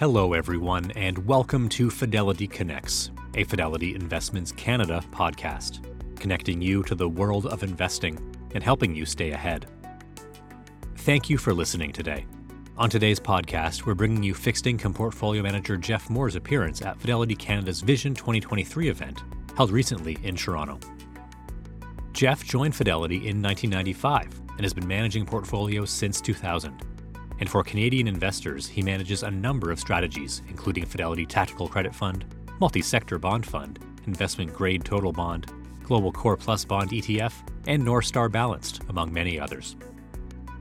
Hello, everyone, and welcome to Fidelity Connects, a Fidelity Investments Canada podcast, connecting you to the world of investing and helping you stay ahead. Thank you for listening today. On today's podcast, we're bringing you fixed income portfolio manager Jeff Moore's appearance at Fidelity Canada's Vision 2023 event, held recently in Toronto. Jeff joined Fidelity in 1995 and has been managing portfolios since 2000. And for Canadian investors, he manages a number of strategies, including Fidelity Tactical Credit Fund, Multi Sector Bond Fund, Investment Grade Total Bond, Global Core Plus Bond ETF, and North Star Balanced, among many others.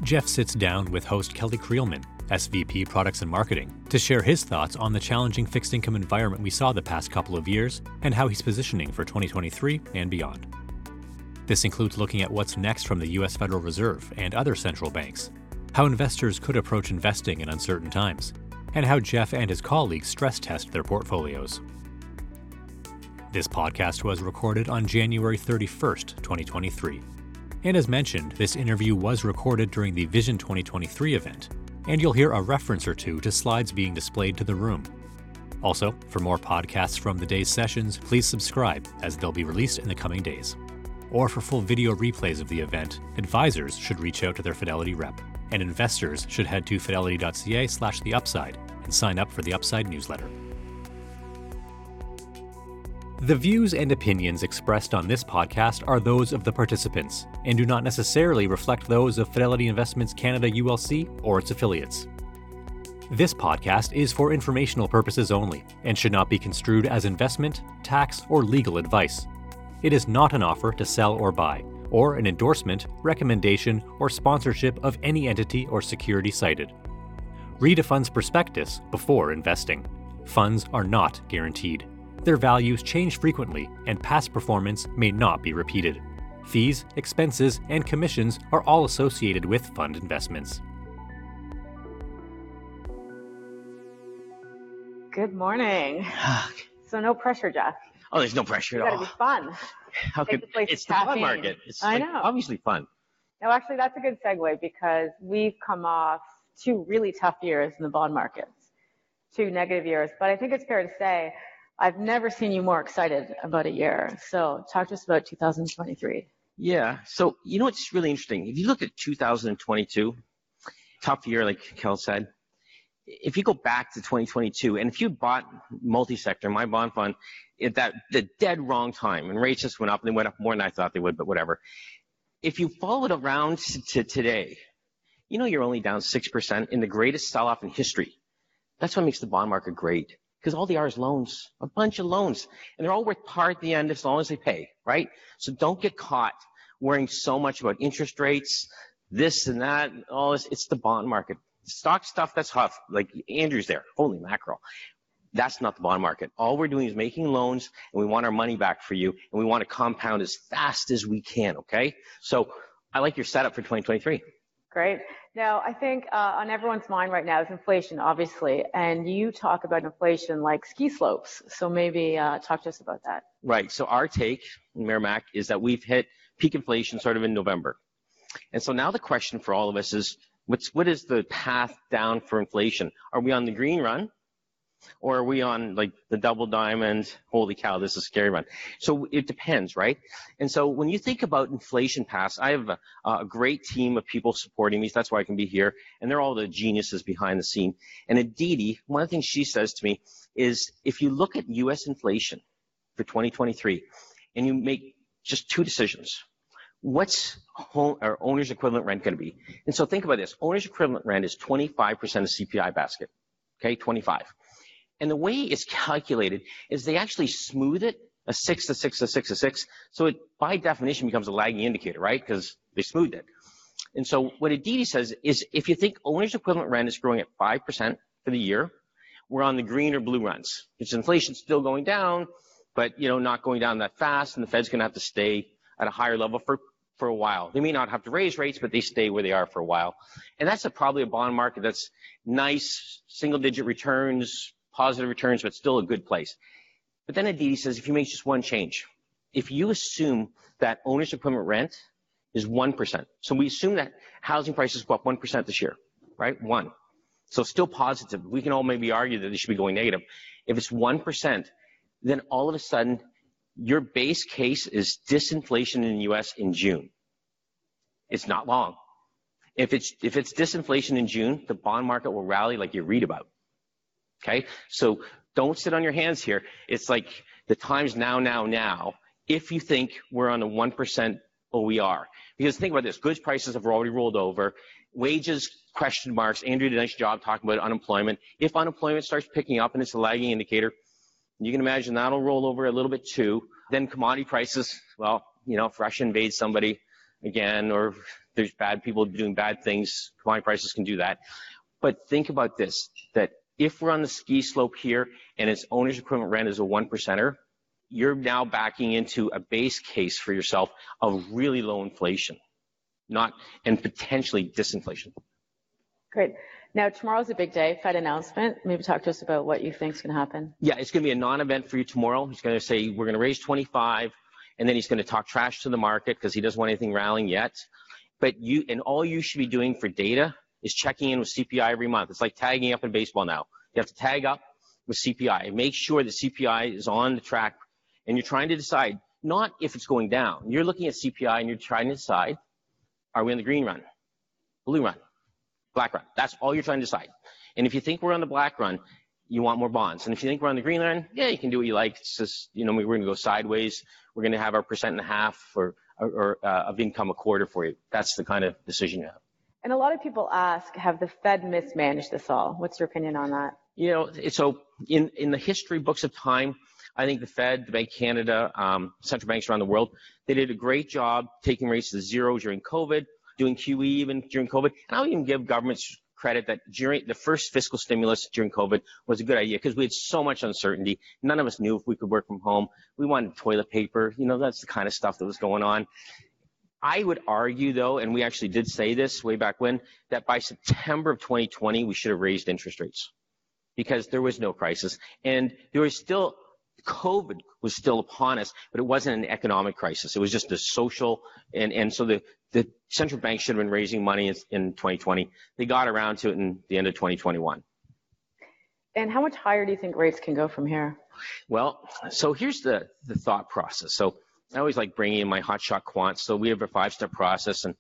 Jeff sits down with host Kelly Creelman, SVP Products and Marketing, to share his thoughts on the challenging fixed income environment we saw the past couple of years and how he's positioning for 2023 and beyond. This includes looking at what's next from the US Federal Reserve and other central banks, how investors could approach investing in uncertain times, and how Jeff and his colleagues stress test their portfolios. This podcast was recorded on January 31st, 2023. And as mentioned, this interview was recorded during the Vision 2023 event, and you'll hear a reference or two to slides being displayed to the room. Also, for more podcasts from the day's sessions, please subscribe as they'll be released in the coming days. Or for full video replays of the event, advisors should reach out to their Fidelity rep and investors should head to fidelity.ca slash the upside and sign up for the Upside newsletter. The views and opinions expressed on this podcast are those of the participants and do not necessarily reflect those of Fidelity Investments Canada ULC or its affiliates. This podcast is for informational purposes only and should not be construed as investment, tax, or legal advice. It is not an offer to sell or buy or an endorsement, recommendation, or sponsorship of any entity or security cited. Read a fund's prospectus before investing. Funds are not guaranteed. Their values change frequently, and past performance may not be repeated. Fees, expenses, and commissions are all associated with fund investments. Good morning. so, no pressure, Jeff. Oh, there's no pressure at all. It's gotta be fun. How could, it's the bond market. It's I like, know. obviously fun. No, actually, that's a good segue because we've come off two really tough years in the bond markets, two negative years. But I think it's fair to say I've never seen you more excited about a year. So talk to us about 2023. Yeah. So you know what's really interesting? If you look at 2022, tough year, like Kel said. If you go back to 2022, and if you bought multi-sector, my bond fund, at that the dead wrong time, and rates just went up, and they went up more than I thought they would, but whatever. If you followed around to, to today, you know you're only down six percent in the greatest sell-off in history. That's what makes the bond market great, because all they are is loans, a bunch of loans, and they're all worth par at the end as long as they pay, right? So don't get caught worrying so much about interest rates, this and that, all this. It's the bond market. Stock stuff, that's tough. Like Andrew's there. Holy mackerel. That's not the bond market. All we're doing is making loans and we want our money back for you and we want to compound as fast as we can, okay? So I like your setup for 2023. Great. Now, I think uh, on everyone's mind right now is inflation, obviously, and you talk about inflation like ski slopes. So maybe uh, talk to us about that. Right. So our take Merrimack is that we've hit peak inflation sort of in November. And so now the question for all of us is, what's, what is the path down for inflation? Are we on the green run? Or are we on like the double diamond? Holy cow, this is a scary one. So it depends, right? And so when you think about inflation pass, I have a, a, great team of people supporting me. That's why I can be here. And they're all the geniuses behind the scene. And Aditi, one of the things she says to me is if you look at U.S. inflation for 2023 and you make just two decisions, what's home or owner's equivalent rent going to be? And so think about this. Owner's equivalent rent is 25% of CPI basket. Okay, 25. And the way it's calculated is they actually smooth it a six to six to six to six. So it by definition becomes a lagging indicator, right? Because they smoothed it. And so what Aditi says is if you think owner's equivalent rent is growing at 5% for the year, we're on the green or blue runs. Because inflation's still going down, but you know, not going down that fast, and the Fed's gonna have to stay at a higher level for, for a while. They may not have to raise rates, but they stay where they are for a while. And that's a, probably a bond market that's nice, single digit returns, positive returns, but still a good place. But then Aditi says if you make just one change, if you assume that owner's equivalent rent is 1%, so we assume that housing prices go up 1% this year, right? One. So still positive. We can all maybe argue that they should be going negative. If it's 1%, then all of a sudden your base case is disinflation in the US in June. It's not long. If it's, if it's disinflation in June, the bond market will rally like you read about. Okay? So don't sit on your hands here. It's like the time's now, now, now. If you think we're on a 1% OER. Because think about this, goods prices have already rolled over. Wages, question marks. Andrew did a nice job talking about unemployment. If unemployment starts picking up and it's a lagging indicator, you can imagine that'll roll over a little bit too. Then commodity prices, well, you know, if Russia invades somebody again, or there's bad people doing bad things, commodity prices can do that. But think about this, that if we're on the ski slope here and its owner's equivalent rent is a one percenter, you're now backing into a base case for yourself of really low inflation, not and potentially disinflation. Great. Now tomorrow's a big day, Fed announcement. Maybe talk to us about what you think is going to happen. Yeah, it's going to be a non-event for you tomorrow. He's going to say we're going to raise 25, and then he's going to talk trash to the market because he doesn't want anything rallying yet. But you and all you should be doing for data is checking in with CPI every month. It's like tagging up in baseball now. You have to tag up with CPI and make sure that CPI is on the track and you're trying to decide not if it's going down. You're looking at CPI and you're trying to decide, are we on the green run, blue run, black run? That's all you're trying to decide. And if you think we're on the black run, you want more bonds. And if you think we're on the green run, yeah, you can do what you like. It's just, you know, we're going to go sideways. We're going to have our percent and a half or, or, or uh, of income a quarter for you. That's the kind of decision you have. And a lot of people ask, have the Fed mismanaged this all? What's your opinion on that? You know, so in, in the history books of time, I think the Fed, the Bank of Canada, um, central banks around the world, they did a great job taking rates to zero during COVID, doing QE even during COVID. And I'll even give governments credit that during the first fiscal stimulus during COVID was a good idea because we had so much uncertainty. None of us knew if we could work from home. We wanted toilet paper. You know, that's the kind of stuff that was going on. I would argue though, and we actually did say this way back when, that by September of 2020, we should have raised interest rates because there was no crisis and there was still COVID was still upon us, but it wasn't an economic crisis. It was just a social, and, and so the, the central bank should have been raising money in, in 2020. They got around to it in the end of 2021. And how much higher do you think rates can go from here? Well, so here's the, the thought process. So I always like bringing in my hotshot quants. So we have a five-step process, and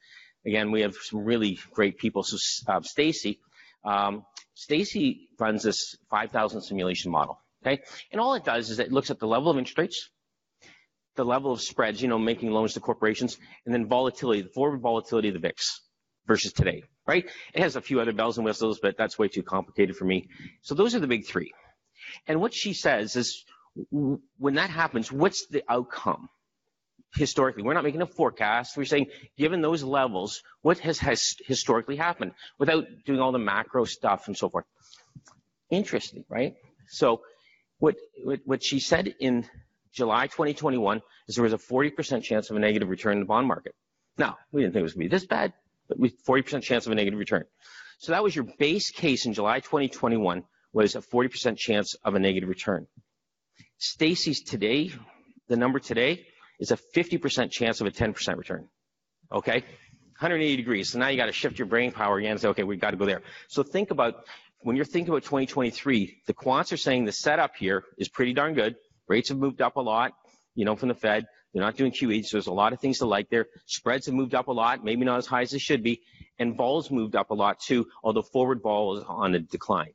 again, we have some really great people. So uh, Stacy, um, Stacy runs this 5,000 simulation model. Okay? And all it does is it looks at the level of interest rates, the level of spreads, you know, making loans to corporations, and then volatility, the forward volatility of the VIX versus today, right? It has a few other bells and whistles, but that's way too complicated for me. So those are the big three. And what she says is when that happens, what's the outcome? Historically, we're not making a forecast. We're saying, given those levels, what has, has historically happened without doing all the macro stuff and so forth? Interesting, right? So what, what, what she said in July 2021 is there was a 40% chance of a negative return in the bond market. Now, we didn't think it was going to be this bad, but with 40% chance of a negative return. So that was your base case in July 2021 was a 40% chance of a negative return. Stacy's today, the number today is a 50% chance of a 10% return. Okay? 180 degrees. So now you got to shift your brain power again and say, okay, we've got to go there. So think about when you're thinking about 2023, the quants are saying the setup here is pretty darn good. Rates have moved up a lot, you know, from the Fed. They're not doing QE, so there's a lot of things to like there. Spreads have moved up a lot, maybe not as high as they should be, and vols moved up a lot too, although forward vol is on a decline.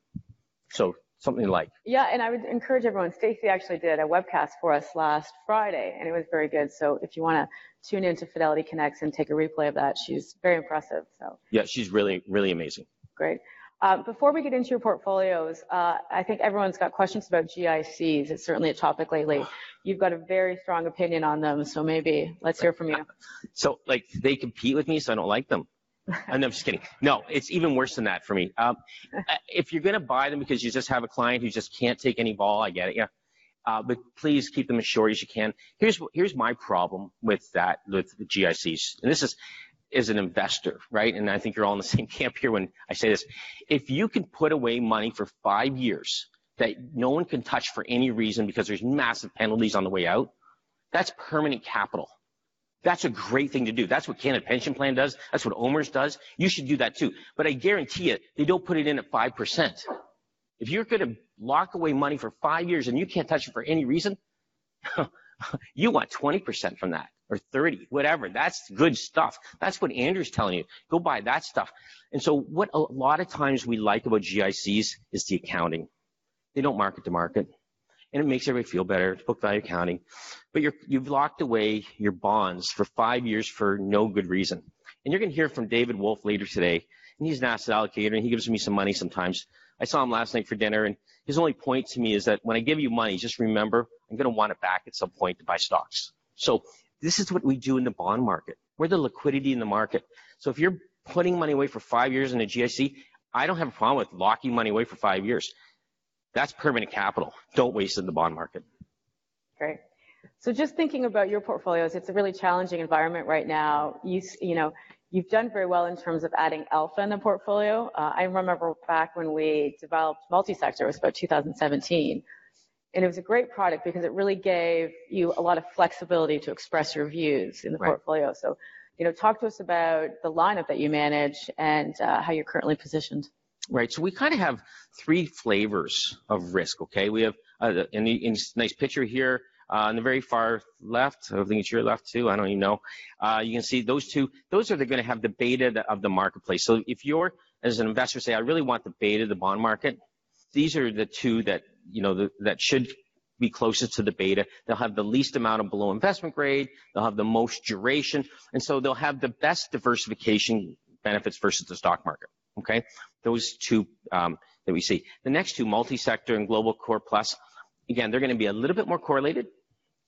So something like. Yeah, and I would encourage everyone. Stacy actually did a webcast for us last Friday, and it was very good. So if you want to tune into Fidelity Connects and take a replay of that, she's very impressive. So. Yeah, she's really, really amazing. Great. Uh, before we get into your portfolios, uh, I think everyone's got questions about GICs. It's certainly a topic lately. You've got a very strong opinion on them, so maybe let's hear from you. So, like, they compete with me, so I don't like them. I'm just kidding. No, it's even worse than that for me. Um, uh, if you're going to buy them because you just have a client who just can't take any vol, I get it. Yeah. Uh, but please keep them as short as you can. Here's here's my problem with that with the GICs, and this is as an investor, right? And I think you're all in the same camp here when I say this. If you can put away money for five years that no one can touch for any reason because there's massive penalties on the way out, that's permanent capital That's a great thing to do. That's what Canada Pension Plan does. That's what OMERS does. You should do that too. But I guarantee you, they don't put it in at 5%. If you're going to lock away money for five years and you can't touch it for any reason, you want 20% from that or 30, whatever. That's good stuff. That's what Andrew's telling you. Go buy that stuff. And so what a lot of times we like about GICs is the accounting. They don't mark to market. And it makes everybody feel better. It's book value accounting. But you're, you've locked away your bonds for five years for no good reason. And you're going to hear from David Wolf later today. And he's an asset allocator and he gives me some money sometimes. I saw him last night for dinner and his only point to me is that when I give you money, just remember I'm going to want it back at some point to buy stocks. So this is what we do in the bond market. We're the liquidity in the market. So if you're putting money away for five years in a GIC, I don't have a problem with locking money away for five years. That's permanent capital. Don't waste it in the bond market. Great. So just thinking about your portfolios, it's a really challenging environment right now. You, you know, you've done very well in terms of adding alpha in the portfolio. Uh, I remember back when we developed multi-sector, it was about 2017. And it was a great product because it really gave you a lot of flexibility to express your views in the right. portfolio. So, you know, talk to us about the lineup that you manage and uh, how you're currently positioned. Right. So we kind of have three flavors of risk. Okay. We have uh, in, the, in nice picture here uh, on the very far left. I think it's your left too. I don't even know. Uh, you can see those two. Those are going to have the beta of the marketplace. So if you're as an investor say, I really want the beta of the bond market. These are the two that you know the, that should be closest to the beta. They'll have the least amount of below investment grade. They'll have the most duration, and so they'll have the best diversification benefits versus the stock market. Okay, those two um, that we see. The next two, multi-sector and global core plus, again, they're going to be a little bit more correlated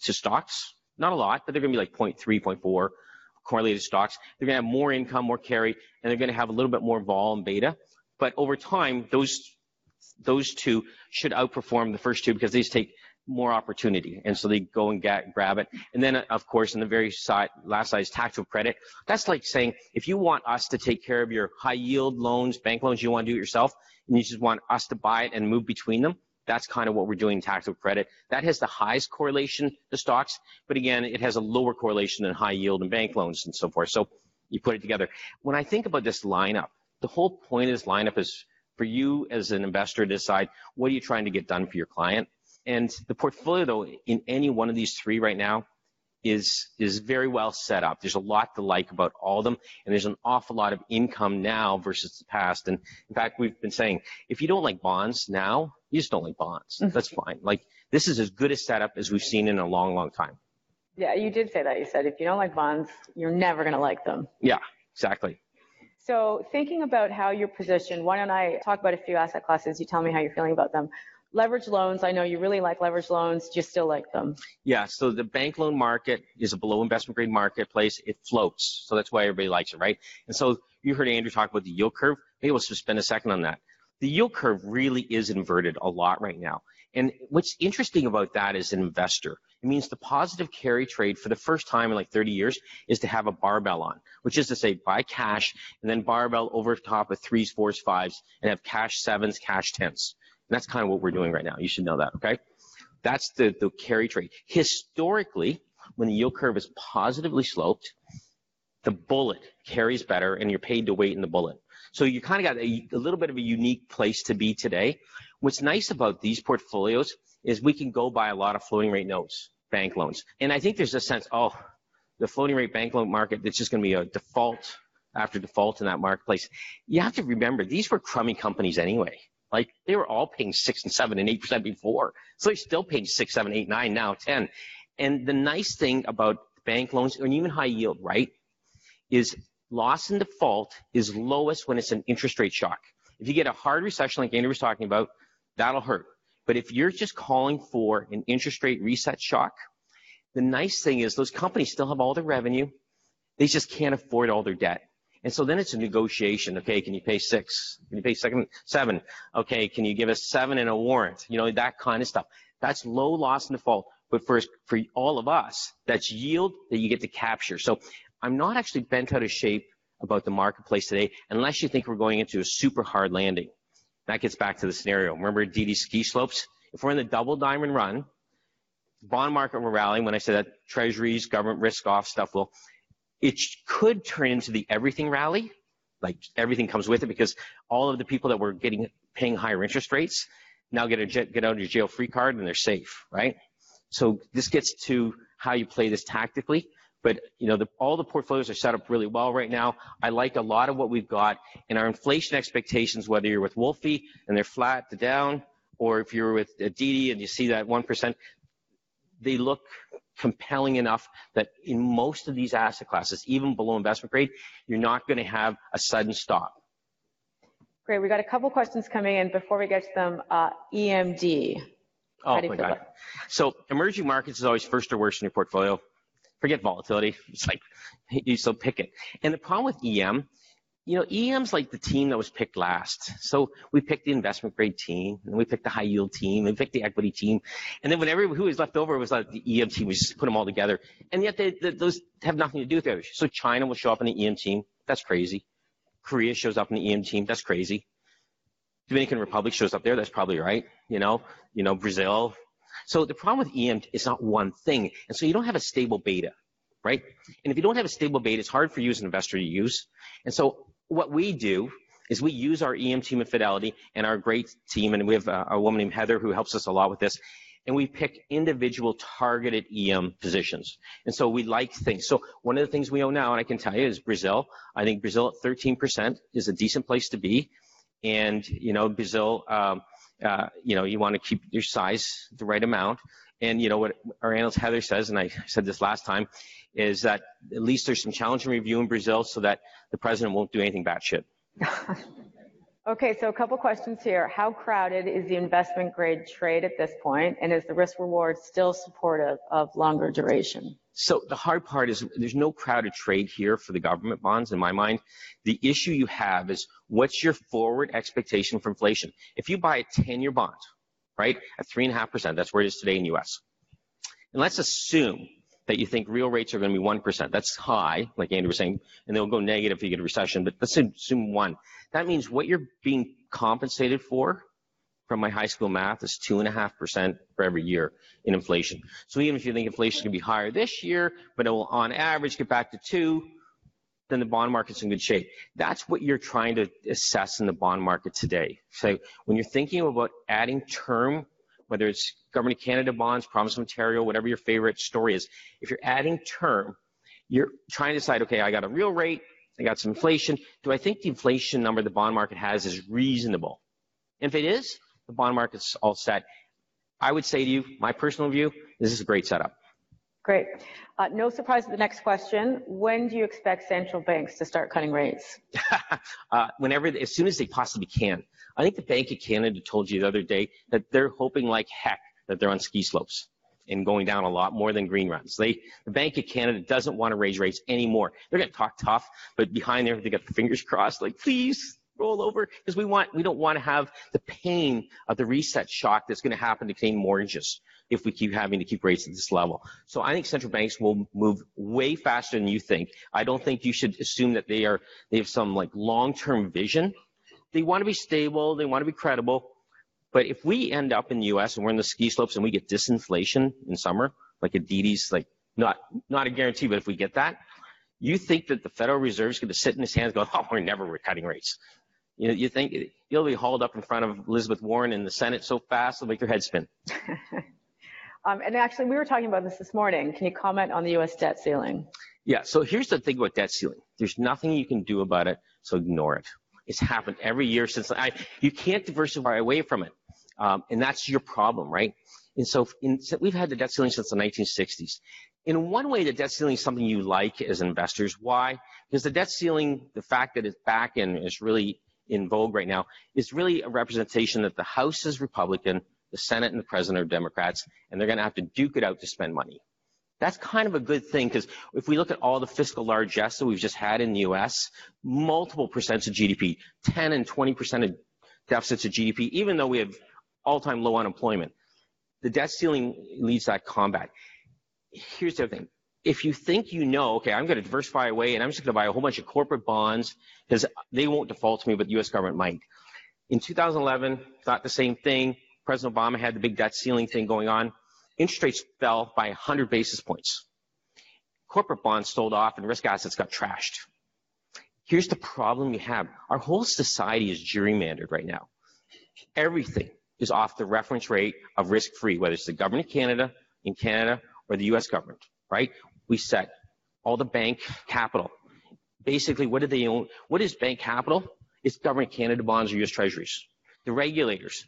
to stocks. Not a lot, but they're going to be like 0.3, 0.4 correlated stocks. They're going to have more income, more carry, and they're going to have a little bit more vol and beta. But over time, those those two should outperform the first two because these take more opportunity. And so they go and get, grab it. And then, of course, in the very side, last side is tactical credit. That's like saying, if you want us to take care of your high yield loans, bank loans, you want to do it yourself, and you just want us to buy it and move between them, that's kind of what we're doing in tactical credit. That has the highest correlation to stocks, but again, it has a lower correlation than high yield and bank loans and so forth. So you put it together. When I think about this lineup, the whole point of this lineup is for you as an investor to decide what are you trying to get done for your client and the portfolio, though, in any one of these three right now is is very well set up. There's a lot to like about all of them, and there's an awful lot of income now versus the past. And in fact, we've been saying if you don't like bonds now, you just don't like bonds. Mm-hmm. That's fine. Like this is as good a setup as we've seen in a long, long time. Yeah, you did say that. You said if you don't like bonds, you're never going to like them. Yeah, exactly. So thinking about how you're positioned, why don't I talk about a few asset classes? You tell me how you're feeling about them. Leverage loans, I know you really like leverage loans. Do you still like them? Yeah. So the bank loan market is a below investment grade marketplace. It floats. So that's why everybody likes it, right? And so you heard Andrew talk about the yield curve. Maybe we'll just spend a second on that. The yield curve really is inverted a lot right now. And what's interesting about that as an investor, it means the positive carry trade for the first time in like 30 years is to have a barbell on, which is to say buy cash and then barbell over top of threes, fours, fives, and have cash sevens, cash tens. And that's kind of what we're doing right now. You should know that, okay? That's the, the carry trade. Historically, when the yield curve is positively sloped, the bullet carries better and you're paid to wait in the bullet. So you kind of got a, a, little bit of a unique place to be today. What's nice about these portfolios is we can go buy a lot of floating rate notes, bank loans. And I think there's a sense, oh, the floating rate bank loan market, it's just going to be a default after default in that marketplace. You have to remember, these were crummy companies anyway. Like they were all paying six and seven and eight percent before. So they're still paying six, seven, eight, nine, now ten. And the nice thing about bank loans and even high yield, right, is loss and default is lowest when it's an interest rate shock. If you get a hard recession like Andrew was talking about, that'll hurt. But if you're just calling for an interest rate reset shock, the nice thing is those companies still have all their revenue. They just can't afford all their debt. And so then it's a negotiation. Okay, can you pay six? Can you pay second, seven? Okay, can you give us seven and a warrant? You know, that kind of stuff. That's low loss and default. But for, for all of us, that's yield that you get to capture. So I'm not actually bent out of shape about the marketplace today unless you think we're going into a super hard landing. That gets back to the scenario. Remember DD ski slopes? If we're in the double diamond run, bond market will rally. When I say that, treasuries, government risk off stuff will, it could turn into the everything rally. Like everything comes with it because all of the people that were getting paying higher interest rates now get a get out of your jail free card and they're safe, right? So this gets to how you play this tactically. But you know, the, all the portfolios are set up really well right now. I like a lot of what we've got, and our inflation expectations, whether you're with Wolfie and they're flat to down, or if you're with DD and you see that one percent, they look compelling enough that in most of these asset classes, even below investment grade, you're not going to have a sudden stop. Great. We got a couple questions coming in before we get to them. Uh, EMD. Oh my God. So emerging markets is always first or worst in your portfolio. Forget volatility. It's like you still pick it. And the problem with EM you know, EM's like the team that was picked last. So we picked the investment grade team, and we picked the high yield team, and we picked the equity team. And then whenever who was left over was like the EM team, we just put them all together. And yet they, they, those have nothing to do with other. So China will show up in the EM team. That's crazy. Korea shows up in the EM team. That's crazy. Dominican Republic shows up there. That's probably right. You know, you know, Brazil. So the problem with EM is not one thing. And so you don't have a stable beta, right? And if you don't have a stable beta, it's hard for you as an investor to use. And so what we do is we use our EM team of Fidelity and our great team, and we have a, a woman named Heather who helps us a lot with this, and we pick individual targeted EM positions. And so we like things. So one of the things we own now, and I can tell you, is Brazil. I think Brazil at 13% is a decent place to be. And, you know, Brazil, um, uh, you know, you want to keep your size the right amount. And, you know, what our analyst Heather says, and I said this last time, is that at least there's some challenge and review in Brazil so that the president won't do anything batshit. okay, so a couple questions here. How crowded is the investment grade trade at this point, and is the risk reward still supportive of longer duration? So the hard part is there's no crowded trade here for the government bonds in my mind. The issue you have is what's your forward expectation for inflation? If you buy a 10-year bond, right, at 3.5%, that's where it is today in U.S. And let's assume that you think real rates are going to be 1%. That's high, like Andrew was saying, and they'll go negative if you get a recession, but let's assume one. That means what you're being compensated for from my high school math is 2.5% for every year in inflation. So even if you think inflation can be higher this year, but it will on average get back to 2, then the bond market's in good shape. That's what you're trying to assess in the bond market today. So when you're thinking about adding term whether it's Government of Canada bonds, Province of Ontario, whatever your favorite story is, if you're adding term, you're trying to decide, okay, I got a real rate, I got some inflation. Do I think the inflation number the bond market has is reasonable? And if it is, the bond market's all set. I would say to you, my personal view, this is a great setup. Great. Uh, no surprise at the next question. When do you expect central banks to start cutting rates? uh, whenever, as soon as they possibly can. I think the Bank of Canada told you the other day that they're hoping like heck that they're on ski slopes and going down a lot more than green runs. They, the Bank of Canada doesn't want to raise rates anymore. They're going to talk tough, but behind there, they got the fingers crossed, like, please roll over, because we want, we don't want to have the pain of the reset shock that's going to happen to Canadian mortgages if we keep having to keep rates at this level. So I think central banks will move way faster than you think. I don't think you should assume that they are, they have some like long-term vision they want to be stable, they want to be credible. But if we end up in the U.S. and we're in the ski slopes and we get disinflation in summer, like Aditi's, like not not a guarantee, but if we get that, you think that the Federal Reserve is going to sit in his hands, go, oh, we're never cutting rates. You know, you think you'll be hauled up in front of Elizabeth Warren in the Senate so fast it'll make your head spin. um, and actually, we were talking about this this morning. Can you comment on the U.S. debt ceiling? Yeah. So here's the thing about debt ceiling. There's nothing you can do about it, so ignore it. It's happened every year since I, you can't diversify away from it. Um, and that's your problem, right? And so, in, so we've had the debt ceiling since the 1960s. In one way, the debt ceiling is something you like as investors. Why? Because the debt ceiling, the fact that it's back and is really in vogue right now, is really a representation that the House is Republican, the Senate and the President are Democrats, and they're going to have to duke it out to spend money. That's kind of a good thing because if we look at all the fiscal largesse that we've just had in the U.S., multiple percents of GDP, 10 and 20 percent of deficits of GDP, even though we have all-time low unemployment. The debt ceiling leads that combat. Here's the other thing. If you think you know, okay, I'm going to diversify away and I'm just going to buy a whole bunch of corporate bonds because they won't default to me, but the U.S. government might. In 2011, thought the same thing. President Obama had the big debt ceiling thing going on interest rates fell by 100 basis points. Corporate bonds sold off and risk assets got trashed. Here's the problem you have. Our whole society is gerrymandered right now. Everything is off the reference rate of risk-free, whether it's the government of Canada, in Canada, or the U.S. government, right? We set all the bank capital. Basically, what do they own? What is bank capital? It's government Canada bonds or U.S. treasuries. The regulators,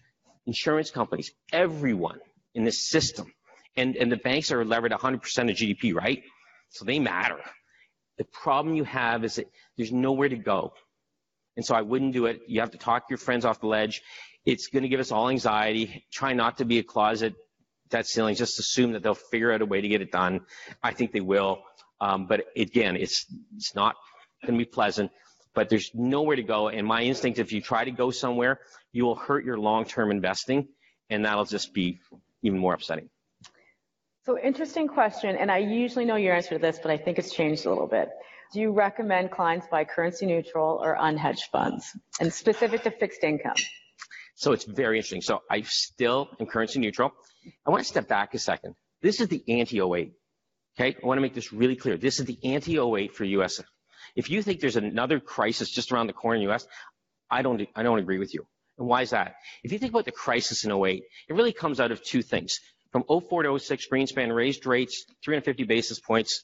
insurance companies, everyone in this system. And, and the banks are levered 100% of GDP, right? So they matter. The problem you have is that there's nowhere to go. And so I wouldn't do it. You have to talk your friends off the ledge. It's going to give us all anxiety. Try not to be a closet debt ceiling. Just assume that they'll figure out a way to get it done. I think they will. Um, but again, it's it's not going to be pleasant. But there's nowhere to go. And my instinct, if you try to go somewhere, you will hurt your long-term investing, and that'll just be even more upsetting. So interesting question, and I usually know your answer to this, but I think it's changed a little bit. Do you recommend clients buy currency neutral or unhedged funds, and specific to fixed income? So it's very interesting. So I still am currency neutral. I want to step back a second. This is the anti-08. Okay, I want to make this really clear. This is the anti-08 for U.S. If you think there's another crisis just around the corner in U.S., I don't, I don't agree with you. And why is that? If you think about the crisis in 08, it really comes out of two things. From 04 to 06, Greenspan raised rates 350 basis points,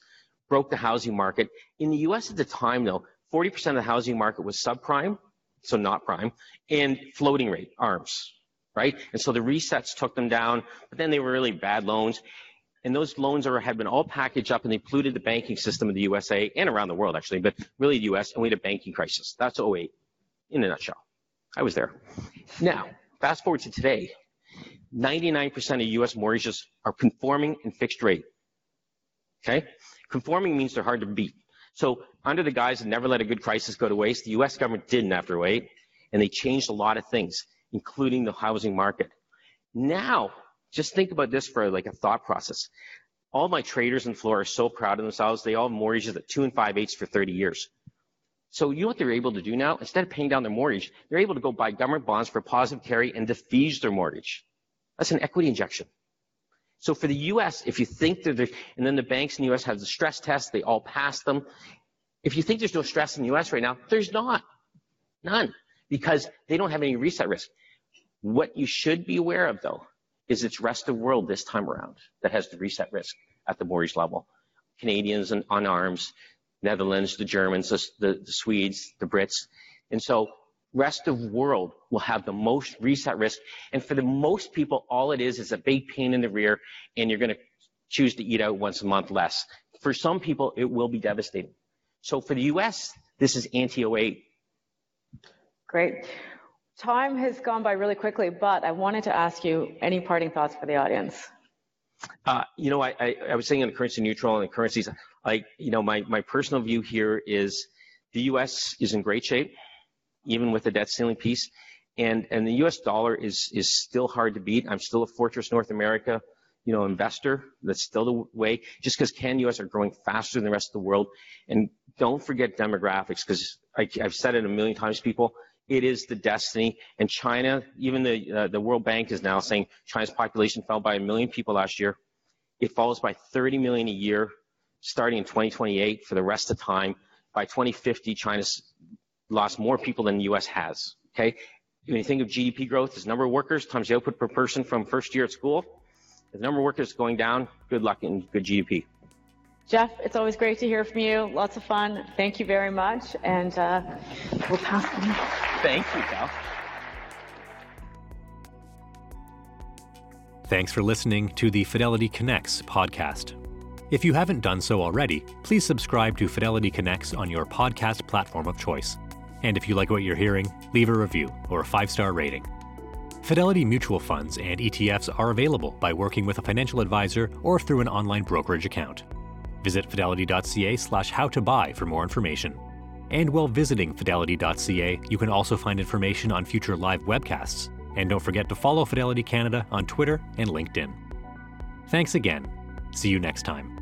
broke the housing market. In the U.S. at the time, though, 40% of the housing market was subprime, so not prime, and floating rate, ARMs, right? And so the resets took them down, but then they were really bad loans. And those loans are, had been all packaged up and they polluted the banking system of the USA and around the world, actually, but really the US, and we had a banking crisis. That's 08 in a nutshell. I was there. Now, fast forward to today. 99% of US mortgages are conforming and fixed rate. Okay? Conforming means they're hard to beat. So under the guise of never let a good crisis go to waste, the US government didn't after 08, and they changed a lot of things, including the housing market. Now, just think about this for like a thought process. All my traders in Florida are so proud of themselves. They all have mortgages at two and five eighths for 30 years. So you know what they're able to do now? Instead of paying down their mortgage, they're able to go buy government bonds for positive carry and defease their mortgage. That's an equity injection. So for the U.S., if you think that there's, and then the banks in the U.S. have the stress tests, they all pass them. If you think there's no stress in the U.S. right now, there's not. None. Because they don't have any reset risk. What you should be aware of, though, is it's rest of world this time around that has the reset risk at the mortgage level. Canadians and on ARMs, Netherlands, the Germans, the, the, the Swedes, the Brits. And so rest of world will have the most reset risk. And for the most people, all it is is a big pain in the rear, and you're going to choose to eat out once a month less. For some people, it will be devastating. So for the U.S., this is anti-08. Great. Time has gone by really quickly, but I wanted to ask you any parting thoughts for the audience. Uh, you know, I, I, I, was saying on the currency neutral and the currencies, like, you know, my, my personal view here is the U.S. is in great shape even with the debt ceiling piece. And, and the US dollar is, is still hard to beat. I'm still a Fortress North America, you know, investor. That's still the way, just because Canada US are growing faster than the rest of the world. And don't forget demographics, because I've said it a million times, people. It is the destiny. And China, even the, uh, the World Bank is now saying China's population fell by a million people last year. It falls by 30 million a year starting in 2028 for the rest of time. By 2050, China's lost more people than the U.S. has. Okay? When you think of GDP growth as number of workers times the output per person from first year at school, if the number of workers going down, good luck and good GDP. Jeff, it's always great to hear from you. Lots of fun. Thank you very much. And uh, we'll pass them. Thank you, Cal. Thanks for listening to the Fidelity Connects podcast. If you haven't done so already, please subscribe to Fidelity Connects on your podcast platform of choice. And if you like what you're hearing, leave a review or a five star rating. Fidelity mutual funds and ETFs are available by working with a financial advisor or through an online brokerage account. Visit fidelity.ca/slash how to buy for more information. And while visiting fidelity.ca, you can also find information on future live webcasts. And don't forget to follow Fidelity Canada on Twitter and LinkedIn. Thanks again. See you next time.